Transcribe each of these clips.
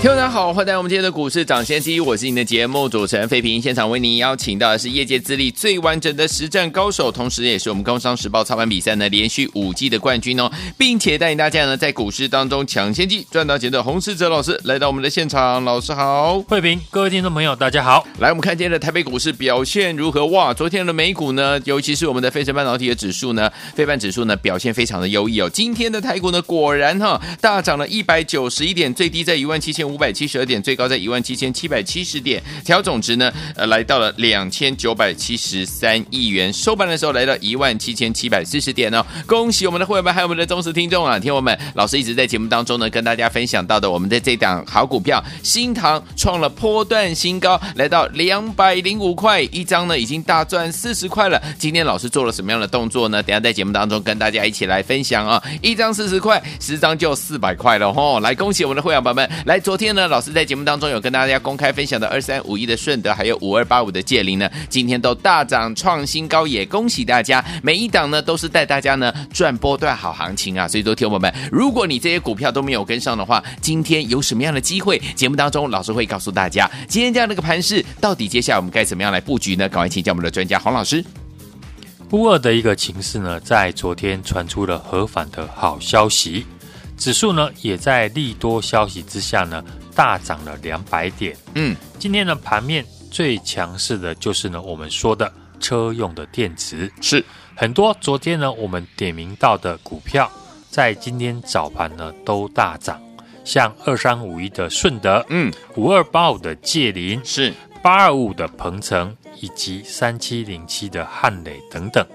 听众大家好，欢迎来到我们今天的股市抢先机，我是你的节目主持人费平。现场为您邀请到的是业界资历最完整的实战高手，同时也是我们工商时报操盘比赛呢连续五季的冠军哦，并且带领大家呢在股市当中抢先机赚到钱的洪世哲老师来到我们的现场，老师好，费平，各位听众朋友大家好。来，我们看今天的台北股市表现如何？哇，昨天的美股呢，尤其是我们的费城半导体的指数呢，非半指数呢表现非常的优异哦。今天的台股呢，果然哈大涨了一百九十一点，最低在一万七千五百七十二点。最高在一万七千七百七十点，调总值呢，呃，来到了两千九百七十三亿元。收盘的时候来到一万七千七百四十点哦。恭喜我们的会员们，还有我们的忠实听众啊！听友们，老师一直在节目当中呢，跟大家分享到的，我们的这档好股票，新唐创了波段新高，来到两百零五块一张呢，已经大赚四十块了。今天老师做了什么样的动作呢？等下在节目当中跟大家一起来分享啊！一张四十块，十张就四百块了哦。来，恭喜我们的会员宝宝们！来，昨天呢，老师在节目。当中有跟大家公开分享的二三五一的顺德，还有五二八五的界霖呢，今天都大涨创新高，也恭喜大家，每一档呢都是带大家呢赚波段好行情啊！所以说，听友们，如果你这些股票都没有跟上的话，今天有什么样的机会？节目当中老师会告诉大家，今天这样的一个盘势，到底接下来我们该怎么样来布局呢？赶快请教我们的专家黄老师。乌二的一个情势呢，在昨天传出了和缓的好消息，指数呢也在利多消息之下呢。大涨了两百点。嗯，今天的盘面最强势的就是呢，我们说的车用的电池是很多。昨天呢，我们点名到的股票，在今天早盘呢都大涨，像二三五一的顺德，嗯，五二八五的界林，是八二五的鹏程，以及三七零七的汉磊等等。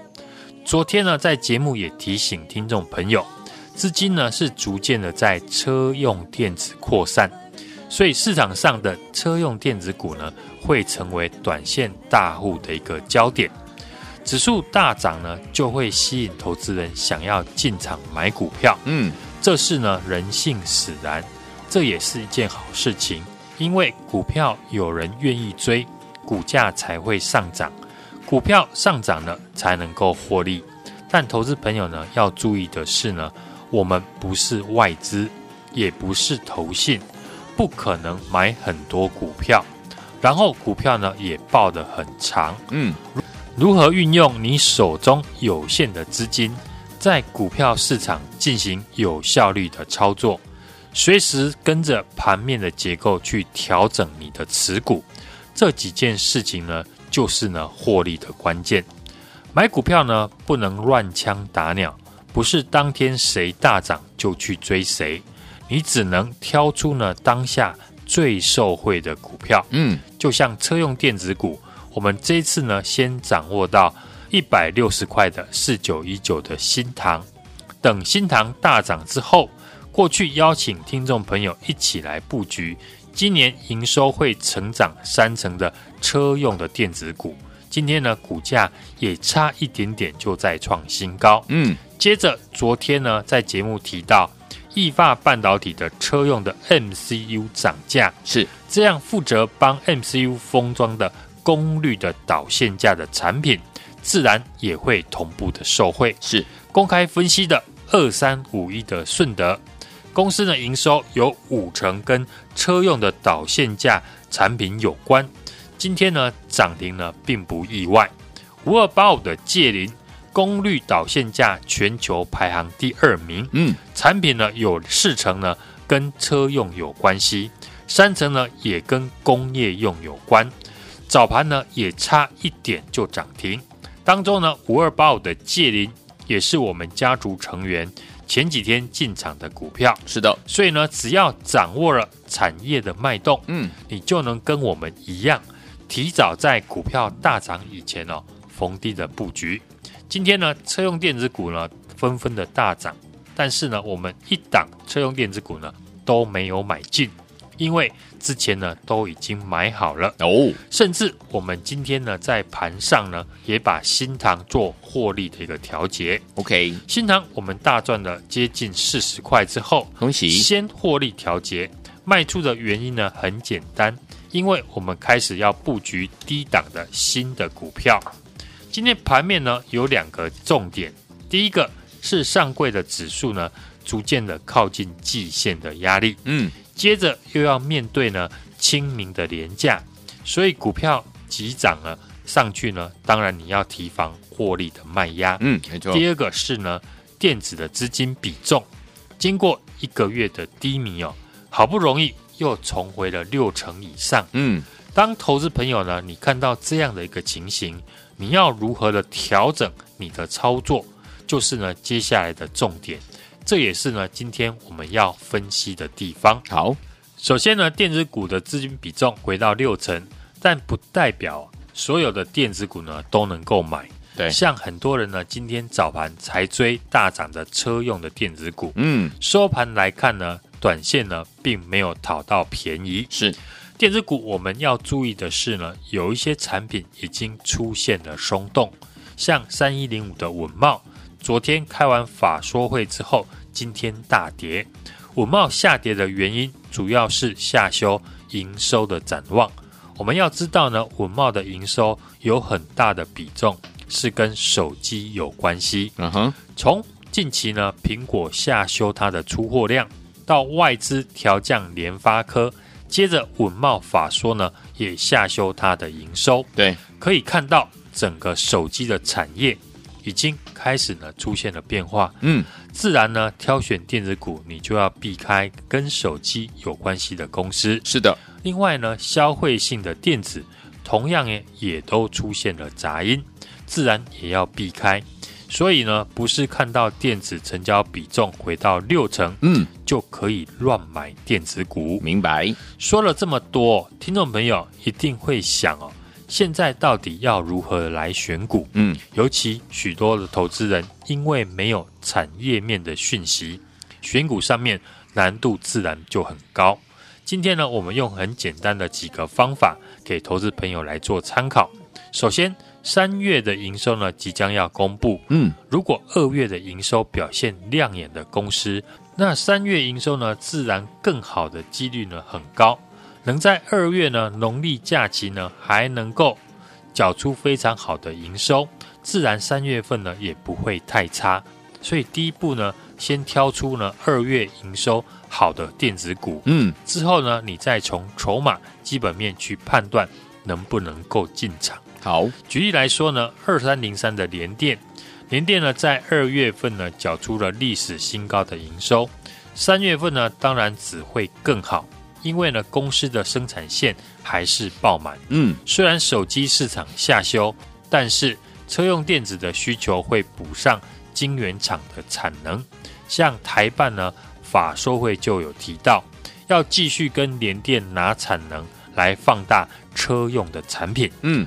昨天呢，在节目也提醒听众朋友，资金呢是逐渐的在车用电子扩散。所以市场上的车用电子股呢，会成为短线大户的一个焦点。指数大涨呢，就会吸引投资人想要进场买股票。嗯，这是呢人性使然，这也是一件好事情。因为股票有人愿意追，股价才会上涨。股票上涨了，才能够获利。但投资朋友呢，要注意的是呢，我们不是外资，也不是投信。不可能买很多股票，然后股票呢也抱得很长。嗯，如何运用你手中有限的资金，在股票市场进行有效率的操作，随时跟着盘面的结构去调整你的持股，这几件事情呢，就是呢获利的关键。买股票呢不能乱枪打鸟，不是当天谁大涨就去追谁。你只能挑出呢当下最受惠的股票，嗯，就像车用电子股，我们这一次呢先掌握到一百六十块的四九一九的新唐，等新塘大涨之后，过去邀请听众朋友一起来布局，今年营收会成长三成的车用的电子股，今天呢股价也差一点点就在创新高，嗯，接着昨天呢在节目提到。易发半导体的车用的 MCU 涨价是这样，负责帮 MCU 封装的功率的导线架的产品，自然也会同步的受惠。是公开分析的二三五一的顺德公司的营收有五成跟车用的导线架产品有关，今天呢涨停呢并不意外。五二八五的借零。功率导线架全球排行第二名，嗯，产品呢有四成呢跟车用有关系，三成呢也跟工业用有关。早盘呢也差一点就涨停，当中呢五二八五的借零也是我们家族成员前几天进场的股票，是的，所以呢只要掌握了产业的脉动，嗯，你就能跟我们一样，提早在股票大涨以前哦逢低的布局。今天呢，车用电子股呢纷纷的大涨，但是呢，我们一档车用电子股呢都没有买进，因为之前呢都已经买好了哦，甚至我们今天呢在盘上呢也把新塘做获利的一个调节。OK，新塘我们大赚了接近四十块之后，恭喜先获利调节。卖出的原因呢很简单，因为我们开始要布局低档的新的股票。今天盘面呢有两个重点，第一个是上柜的指数呢逐渐的靠近季线的压力，嗯，接着又要面对呢清明的廉价，所以股票急涨呢上去呢，当然你要提防获利的卖压，嗯，没错。第二个是呢电子的资金比重，经过一个月的低迷哦，好不容易又重回了六成以上，嗯，当投资朋友呢，你看到这样的一个情形。你要如何的调整你的操作，就是呢接下来的重点，这也是呢今天我们要分析的地方。好，首先呢电子股的资金比重回到六成，但不代表所有的电子股呢都能够买。对，像很多人呢今天早盘才追大涨的车用的电子股，嗯，收盘来看呢，短线呢并没有讨到便宜，是。电子股我们要注意的是呢，有一些产品已经出现了松动，像三一零五的稳茂，昨天开完法说会之后，今天大跌。稳茂下跌的原因主要是下修营收的展望。我们要知道呢，稳茂的营收有很大的比重是跟手机有关系。嗯哼，从近期呢，苹果下修它的出货量，到外资调降联发科。接着，稳茂法说呢，也下修它的营收。对，可以看到整个手机的产业已经开始呢出现了变化。嗯，自然呢，挑选电子股，你就要避开跟手机有关系的公司。是的。另外呢，消费性的电子同样也也都出现了杂音，自然也要避开。所以呢，不是看到电子成交比重回到六成，嗯，就可以乱买电子股。明白。说了这么多，听众朋友一定会想哦，现在到底要如何来选股？嗯，尤其许多的投资人因为没有产业面的讯息，选股上面难度自然就很高。今天呢，我们用很简单的几个方法给投资朋友来做参考。首先，三月的营收呢，即将要公布。嗯，如果二月的营收表现亮眼的公司，那三月营收呢，自然更好的几率呢很高，能在二月呢农历假期呢还能够缴出非常好的营收，自然三月份呢也不会太差。所以第一步呢，先挑出呢二月营收好的电子股。嗯，之后呢，你再从筹码基本面去判断能不能够进场。好，举例来说呢，二三零三的联电，联电呢在二月份呢缴出了历史新高的营收，三月份呢当然只会更好，因为呢公司的生产线还是爆满。嗯，虽然手机市场下修，但是车用电子的需求会补上晶圆厂的产能。像台办呢法说会就有提到，要继续跟联电拿产能来放大车用的产品。嗯。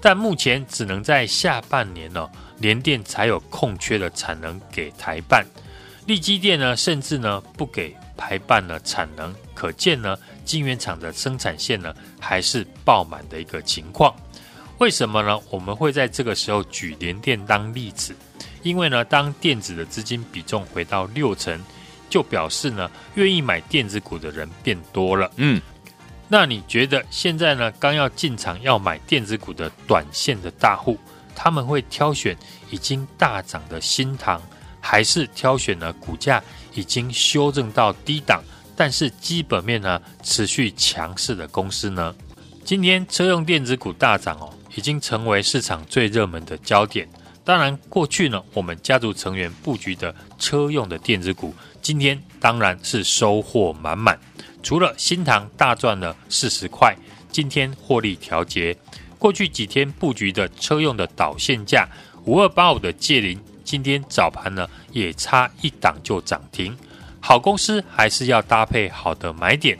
但目前只能在下半年呢、哦，联电才有空缺的产能给台办，力积电呢，甚至呢不给台办的产能，可见呢，晶圆厂的生产线呢还是爆满的一个情况。为什么呢？我们会在这个时候举联电当例子，因为呢，当电子的资金比重回到六成，就表示呢，愿意买电子股的人变多了。嗯。那你觉得现在呢，刚要进场要买电子股的短线的大户，他们会挑选已经大涨的新塘，还是挑选呢股价已经修正到低档，但是基本面呢持续强势的公司呢？今天车用电子股大涨哦，已经成为市场最热门的焦点。当然，过去呢我们家族成员布局的车用的电子股，今天当然是收获满满。除了新塘大赚了四十块，今天获利调节。过去几天布局的车用的导线架五二八五的借零，今天早盘呢也差一档就涨停。好公司还是要搭配好的买点。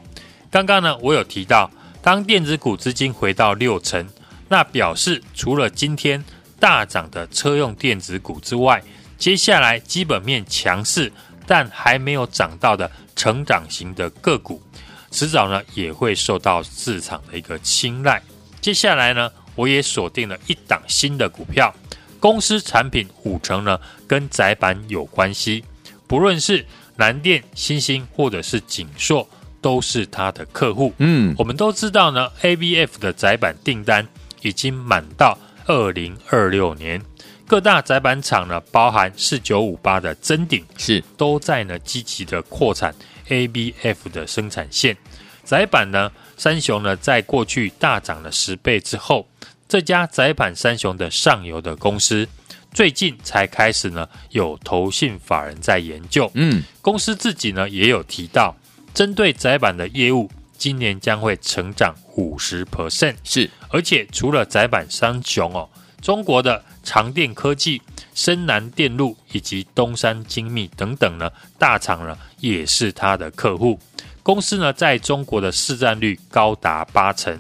刚刚呢我有提到，当电子股资金回到六成，那表示除了今天大涨的车用电子股之外，接下来基本面强势但还没有涨到的成长型的个股。迟早呢也会受到市场的一个青睐。接下来呢，我也锁定了一档新的股票，公司产品五成呢跟窄板有关系，不论是南电、新兴或者是景硕，都是他的客户。嗯，我们都知道呢，ABF 的窄板订单已经满到二零二六年。各大窄板厂呢，包含四九五八的臻鼎，是都在呢积极的扩产 ABF 的生产线。窄板呢，三雄呢，在过去大涨了十倍之后，这家窄板三雄的上游的公司，最近才开始呢有投信法人在研究。嗯，公司自己呢也有提到，针对窄板的业务，今年将会成长五十 percent。是，而且除了窄板三雄哦。中国的长电科技、深南电路以及东山精密等等呢，大厂呢也是他的客户。公司呢在中国的市占率高达八成。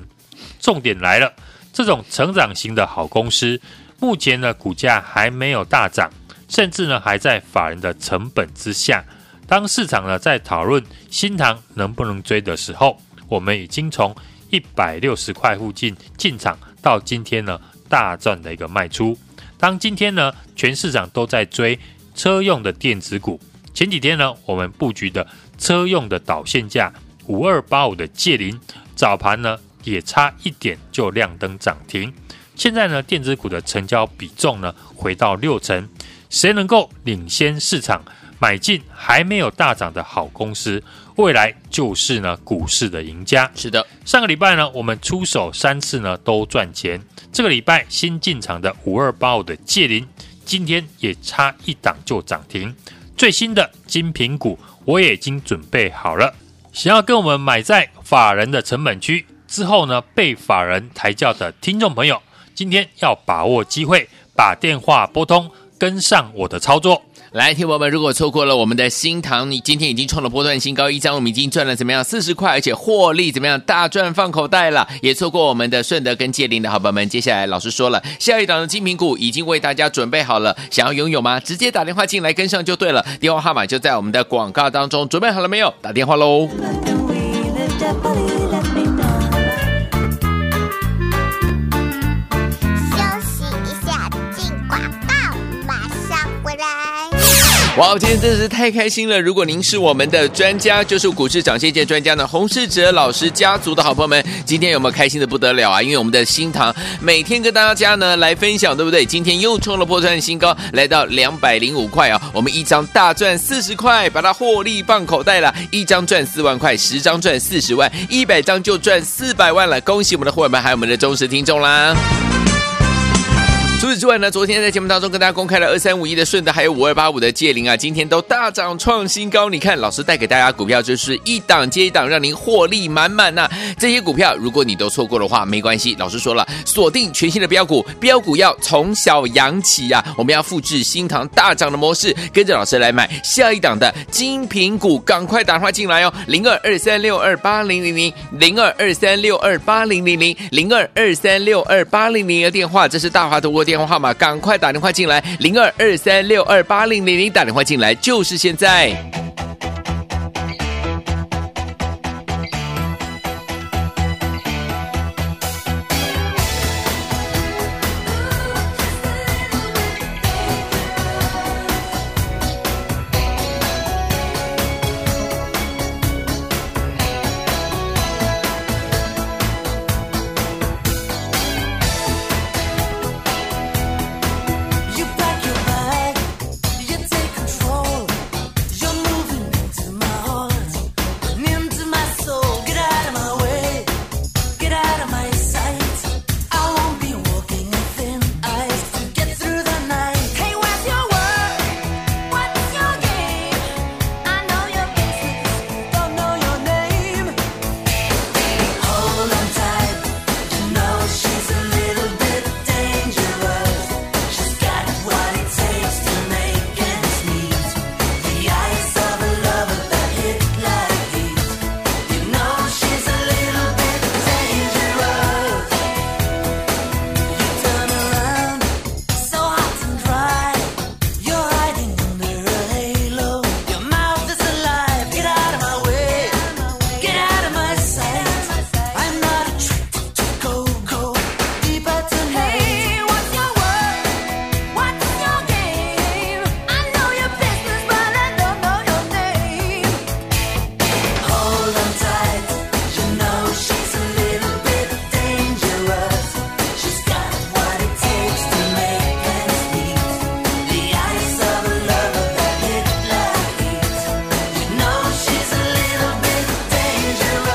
重点来了，这种成长型的好公司，目前呢股价还没有大涨，甚至呢还在法人的成本之下。当市场呢在讨论新唐能不能追的时候，我们已经从一百六十块附近进场，到今天呢。大赚的一个卖出。当今天呢，全市场都在追车用的电子股。前几天呢，我们布局的车用的导线架五二八五的界霖，早盘呢也差一点就亮灯涨停。现在呢，电子股的成交比重呢回到六成。谁能够领先市场买进还没有大涨的好公司，未来就是呢股市的赢家。是的，上个礼拜呢，我们出手三次呢都赚钱。这个礼拜新进场的五二八五的界霖，今天也差一档就涨停。最新的精品股，我也已经准备好了。想要跟我们买在法人的成本区之后呢，被法人抬轿的听众朋友，今天要把握机会，把电话拨通，跟上我的操作。来，听友们，如果错过了我们的新塘，你今天已经创了波段新高，一张我们已经赚了怎么样？四十块，而且获利怎么样？大赚放口袋了。也错过我们的顺德跟界林的好朋友们，接下来老师说了，下一档的精品股已经为大家准备好了，想要拥有吗？直接打电话进来跟上就对了，电话号码就在我们的广告当中，准备好了没有？打电话喽。哇，今天真的是太开心了！如果您是我们的专家，就是股市涨先见专家呢，洪世哲老师家族的好朋友们，今天有没有开心的不得了啊？因为我们的新唐每天跟大家呢来分享，对不对？今天又冲了波段新高，来到两百零五块啊！我们一张大赚四十块，把它获利放口袋了，一张赚四万块，十张赚四十万，一百张就赚四百万了！恭喜我们的伙伴们，还有我们的忠实听众啦！除此之外呢，昨天在节目当中跟大家公开了二三五一的顺德，还有五二八五的界灵啊，今天都大涨创新高。你看，老师带给大家股票就是一档接一档，让您获利满满呐。这些股票如果你都错过的话，没关系，老师说了，锁定全新的标股，标股要从小养起呀、我们要复制新塘大涨的模式，跟着老师来买下一档的精品股，赶快打电话进来哦，零二二三六二八零零零，零二二三六二八零零零，零二二三六二八零零的电话，这是大华投顾电话号码，赶快打电话进来，零二二三六二八零零零，打电话进来就是现在。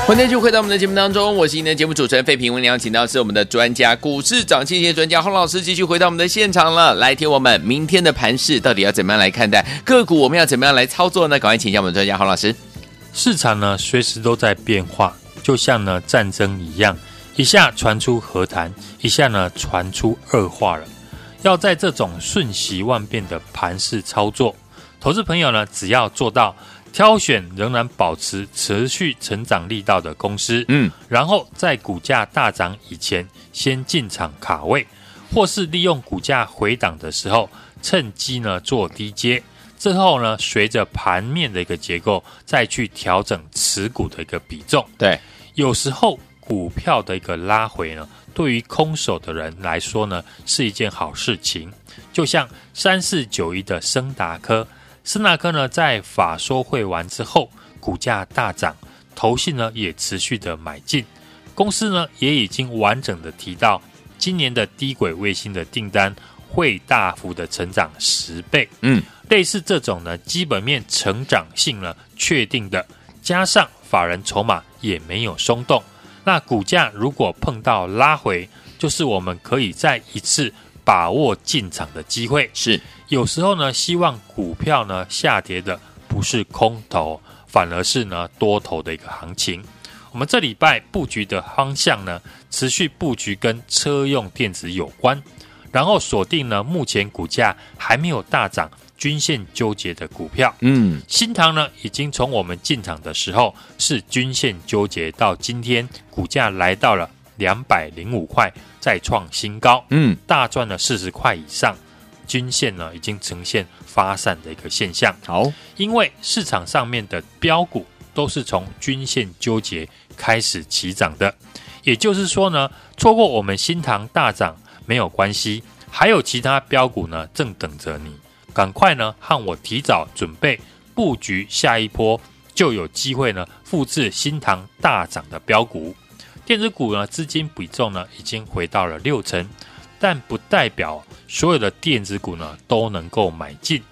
欢迎继续回到我们的节目当中，我是您的节目主持人费平。我们邀请到是我们的专家，股市涨跌跌专家洪老师，继续回到我们的现场了。来听我们明天的盘势到底要怎么样来看待个股？我们要怎么样来操作呢？赶快请教我们专家洪老师。市场呢，随时都在变化，就像呢战争一样，一下传出和谈，一下呢传出恶化了。要在这种瞬息万变的盘势操作，投资朋友呢，只要做到。挑选仍然保持持续成长力道的公司，嗯，然后在股价大涨以前先进场卡位，或是利用股价回档的时候趁机呢做低接，之后呢随着盘面的一个结构再去调整持股的一个比重。对，有时候股票的一个拉回呢，对于空手的人来说呢是一件好事情，就像三四九一的升达科。斯纳克呢，在法说会完之后，股价大涨，投信呢也持续的买进，公司呢也已经完整的提到，今年的低轨卫星的订单会大幅的成长十倍。嗯，类似这种呢基本面成长性呢确定的，加上法人筹码也没有松动，那股价如果碰到拉回，就是我们可以再一次。把握进场的机会是有时候呢，希望股票呢下跌的不是空头，反而是呢多头的一个行情。我们这礼拜布局的方向呢，持续布局跟车用电子有关，然后锁定呢目前股价还没有大涨、均线纠结的股票。嗯，新塘呢已经从我们进场的时候是均线纠结，到今天股价来到了。两百零五块再创新高，嗯，大赚了四十块以上，均线呢已经呈现发散的一个现象。好，因为市场上面的标股都是从均线纠结开始起涨的，也就是说呢，错过我们新塘大涨没有关系，还有其他标股呢正等着你，赶快呢和我提早准备布局下一波，就有机会呢复制新塘大涨的标股。电子股呢，资金比重呢已经回到了六成，但不代表所有的电子股呢都能够买进。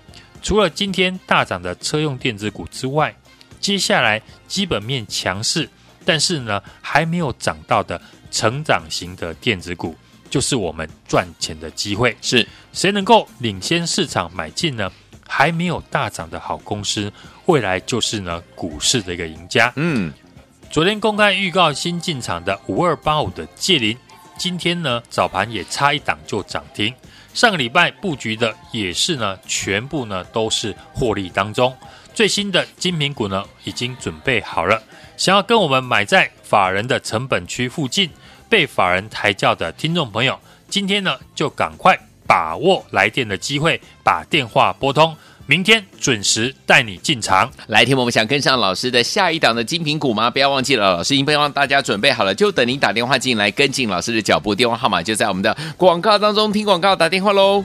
除了今天大涨的车用电子股之外，接下来基本面强势，但是呢还没有涨到的成长型的电子股，就是我们赚钱的机会。是谁能够领先市场买进呢？还没有大涨的好公司，未来就是呢股市的一个赢家。嗯。昨天公开预告新进场的五二八五的界霖，今天呢早盘也差一档就涨停。上个礼拜布局的也是呢，全部呢都是获利当中。最新的精品股呢已经准备好了，想要跟我们买在法人的成本区附近，被法人抬轿的听众朋友，今天呢就赶快把握来电的机会，把电话拨通。明天准时带你进场来听。我们想跟上老师的下一档的精品股吗？不要忘记了，老师已经帮大家准备好了，就等您打电话进来跟进老师的脚步。电话号码就在我们的广告当中，听广告打电话喽。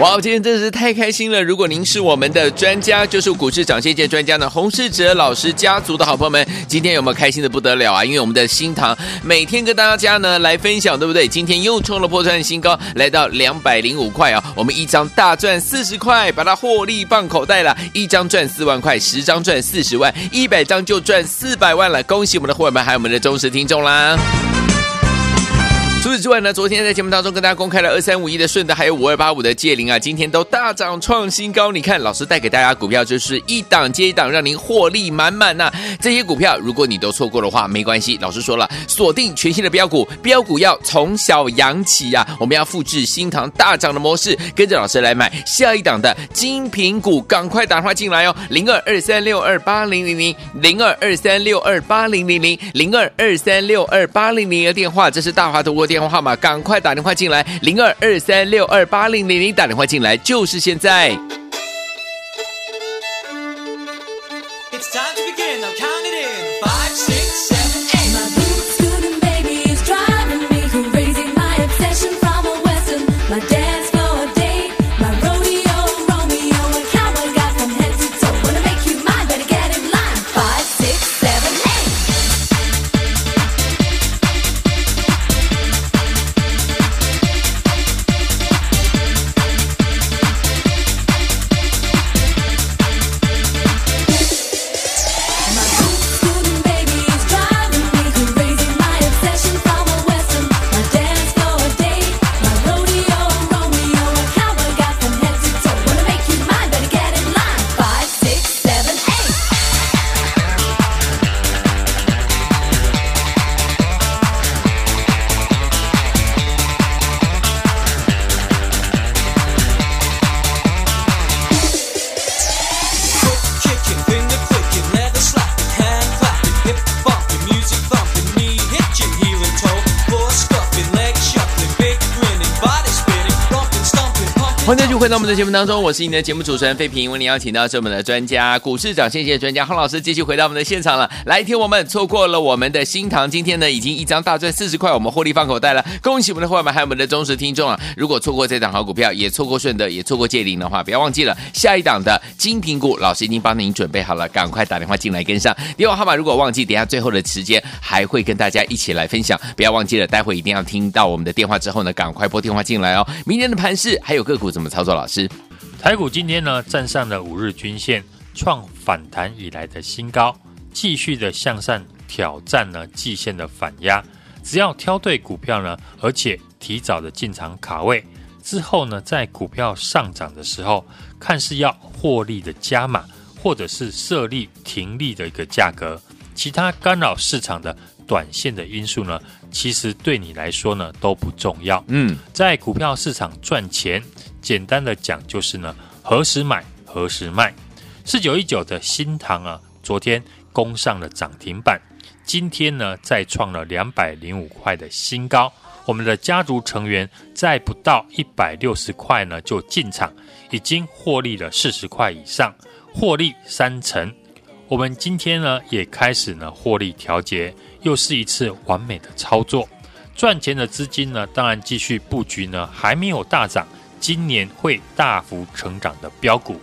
哇，今天真的是太开心了！如果您是我们的专家，就是股市涨跌界专家呢，洪世哲老师家族的好朋友们，今天有没有开心的不得了啊？因为我们的新唐每天跟大家呢来分享，对不对？今天又创了波段新高，来到两百零五块啊！我们一张大赚四十块，把它获利放口袋了，一张赚四万块，十张赚四十万，一百张就赚四百万了！恭喜我们的伙伴们，还有我们的忠实听众啦！除此之外呢，昨天在节目当中跟大家公开了二三五一的顺德，还有五二八五的界霖啊，今天都大涨创新高。你看，老师带给大家股票就是一档接一档，让您获利满满呐。这些股票如果你都错过的话，没关系，老师说了，锁定全新的标股，标股要从小养起呀、我们要复制新塘大涨的模式，跟着老师来买下一档的精品股，赶快打电话进来哦，零二二三六二八零零零，零二二三六二八零零零，零二二三六二八零零的电话，这是大华投顾电电话号码赶快打电话进来零二二三六二八零零零打电话进来就是现在。续回到我们的节目当中，我是你的节目主持人费平。为您邀请到是我们的专家，股市涨先机专家洪老师，继续回到我们的现场了。来听我们错过了我们的新塘，今天呢已经一张大赚四十块，我们获利放口袋了。恭喜我们的伙伴们，还有我们的忠实听众啊！如果错过这档好股票，也错过顺德，也错过界霖的话，不要忘记了下一档的精品股，老师已经帮您准备好了，赶快打电话进来跟上。电话号码如果忘记，等下最后的时间还会跟大家一起来分享，不要忘记了，待会一定要听到我们的电话之后呢，赶快拨电话进来哦。明天的盘市还有个股怎么操作？老师，台股今天呢站上了五日均线，创反弹以来的新高，继续的向上挑战呢季线的反压。只要挑对股票呢，而且提早的进场卡位，之后呢，在股票上涨的时候，看是要获利的加码，或者是设立停利的一个价格，其他干扰市场的短线的因素呢，其实对你来说呢都不重要。嗯，在股票市场赚钱，简单的讲就是呢，何时买何时卖。四九一九的新塘啊，昨天攻上了涨停板。今天呢，再创了两百零五块的新高。我们的家族成员在不到一百六十块呢就进场，已经获利了四十块以上，获利三成。我们今天呢也开始呢获利调节，又是一次完美的操作。赚钱的资金呢，当然继续布局呢还没有大涨，今年会大幅成长的标股。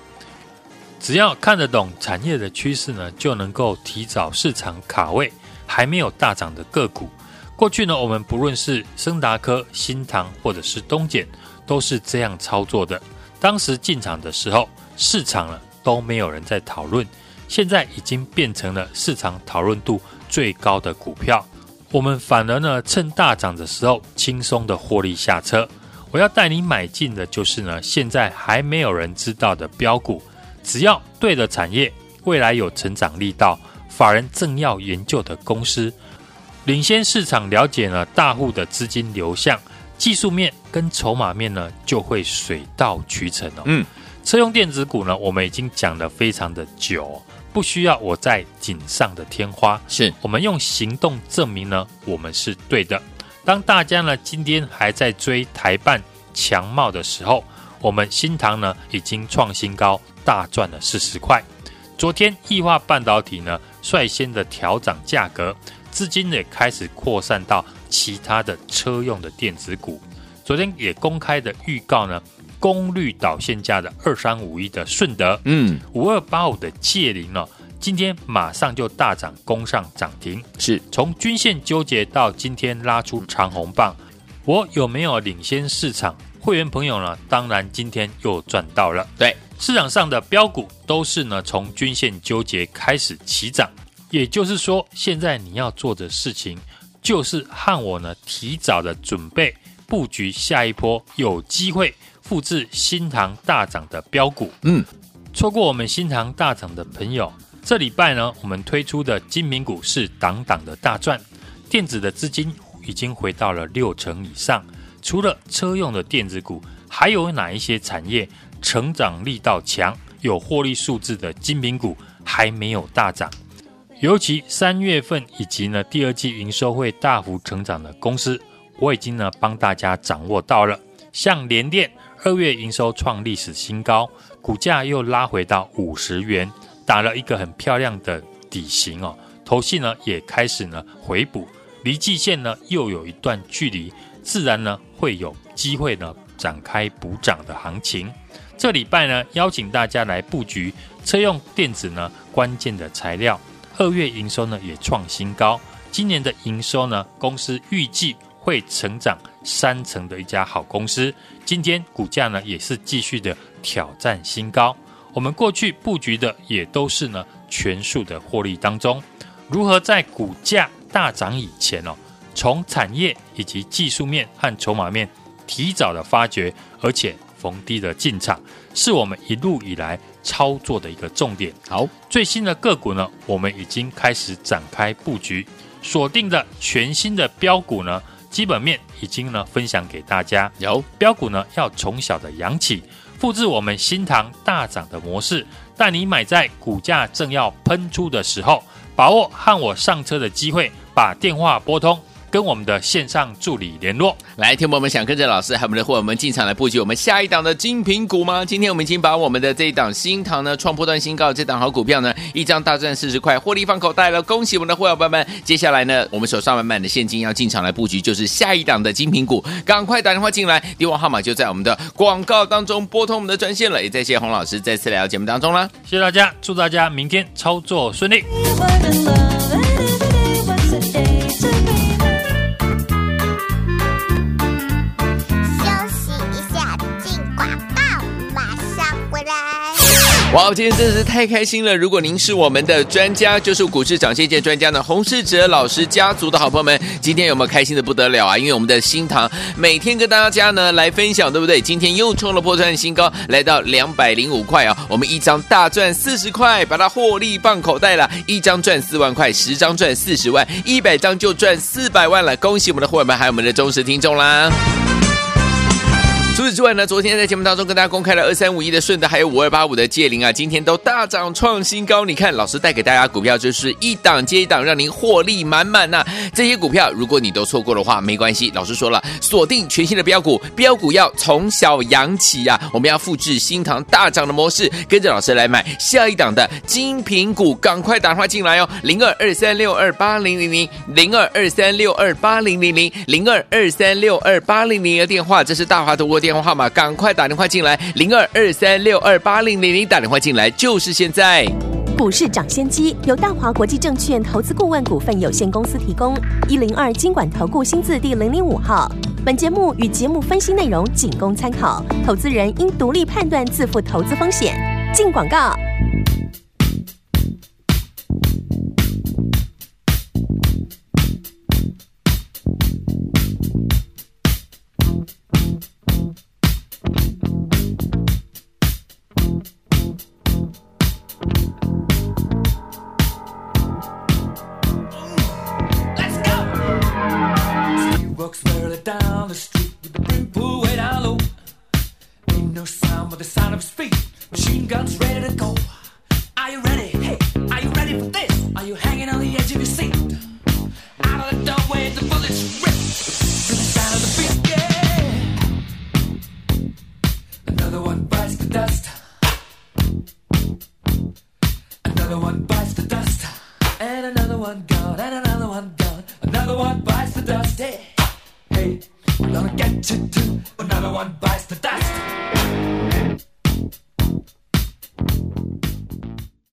只要看得懂产业的趋势呢，就能够提早市场卡位。还没有大涨的个股，过去呢，我们不论是升达科、新唐或者是东碱，都是这样操作的。当时进场的时候，市场呢都没有人在讨论，现在已经变成了市场讨论度最高的股票。我们反而呢，趁大涨的时候轻松的获利下车。我要带你买进的就是呢，现在还没有人知道的标股，只要对的产业，未来有成长力道。法人正要研究的公司，领先市场了解了大户的资金流向，技术面跟筹码面呢就会水到渠成哦。嗯，车用电子股呢，我们已经讲的非常的久，不需要我在锦上的添花，是我们用行动证明呢，我们是对的。当大家呢今天还在追台办强茂的时候，我们新塘呢已经创新高，大赚了四十块。昨天异化半导体呢率先的调涨价格，资金也开始扩散到其他的车用的电子股。昨天也公开的预告呢，功率导线价的二三五一的顺德，嗯，五二八五的界霖呢，今天马上就大涨攻上涨停，是从均线纠结到今天拉出长红棒。我有没有领先市场？会员朋友呢，当然今天又赚到了。对。市场上的标股都是呢，从均线纠结开始起涨，也就是说，现在你要做的事情就是和我呢提早的准备布局下一波有机会复制新塘大涨的标股。嗯，错过我们新塘大涨的朋友，这礼拜呢，我们推出的精品股是档档的大赚，电子的资金已经回到了六成以上。除了车用的电子股，还有哪一些产业？成长力道强、有获利数字的精品股还没有大涨，尤其三月份以及呢第二季营收会大幅成长的公司，我已经呢帮大家掌握到了。像联电二月营收创历史新高，股价又拉回到五十元，打了一个很漂亮的底型哦。头信呢也开始呢回补，离季线呢又有一段距离，自然呢会有机会呢展开补涨的行情。这礼拜呢，邀请大家来布局车用电子呢关键的材料。二月营收呢也创新高，今年的营收呢，公司预计会成长三成的一家好公司。今天股价呢也是继续的挑战新高。我们过去布局的也都是呢全数的获利当中，如何在股价大涨以前哦，从产业以及技术面和筹码面提早的发掘，而且。逢低的进场是我们一路以来操作的一个重点。好，最新的个股呢，我们已经开始展开布局，锁定的全新的标股呢，基本面已经呢分享给大家。有标股呢，要从小的养起，复制我们新塘大涨的模式，带你买在股价正要喷出的时候，把握和我上车的机会，把电话拨通。跟我们的线上助理联络。来，听我们想跟着老师还有我们的伙伴们进场来布局我们下一档的精品股吗？今天我们已经把我们的这一档新塘呢创破段新高，这档好股票呢一张大赚四十块，获利放口袋了，恭喜我们的伙伴们！接下来呢，我们手上满满的现金要进场来布局，就是下一档的精品股，赶快打电话进来，电话号码就在我们的广告当中，拨通我们的专线了。也再谢洪老师再次来到节目当中啦，谢谢大家，祝大家明天操作顺利。哇，今天真的是太开心了！如果您是我们的专家，就是股市涨先见专家呢，洪世哲老师家族的好朋友们，今天有没有开心的不得了啊？因为我们的新唐每天跟大家呢来分享，对不对？今天又创了波段新高，来到两百零五块啊！我们一张大赚四十块，把它获利放口袋了，一张赚四万块，十张赚四十万，一百张就赚四百万了！恭喜我们的伙伴们，还有我们的忠实听众啦！除此之外呢，昨天在节目当中跟大家公开了二三五一的顺德，还有五二八五的界霖啊，今天都大涨创新高。你看，老师带给大家股票就是一档接一档，让您获利满满呐。这些股票如果你都错过的话，没关系，老师说了，锁定全新的标股，标股要从小养起呀、我们要复制新塘大涨的模式，跟着老师来买下一档的精品股，赶快打电话进来哦，零二二三六二八零零零，零二二三六二八零零零，零二二三六二八零零的电话，这是大华图。电电话号码，赶快打电话进来，零二二三六二八零零零，打电话进来就是现在。股市涨先机由大华国际证券投资顾问股份有限公司提供，一零二经管投顾新字第零零五号。本节目与节目分析内容仅供参考，投资人应独立判断，自负投资风险。进广告。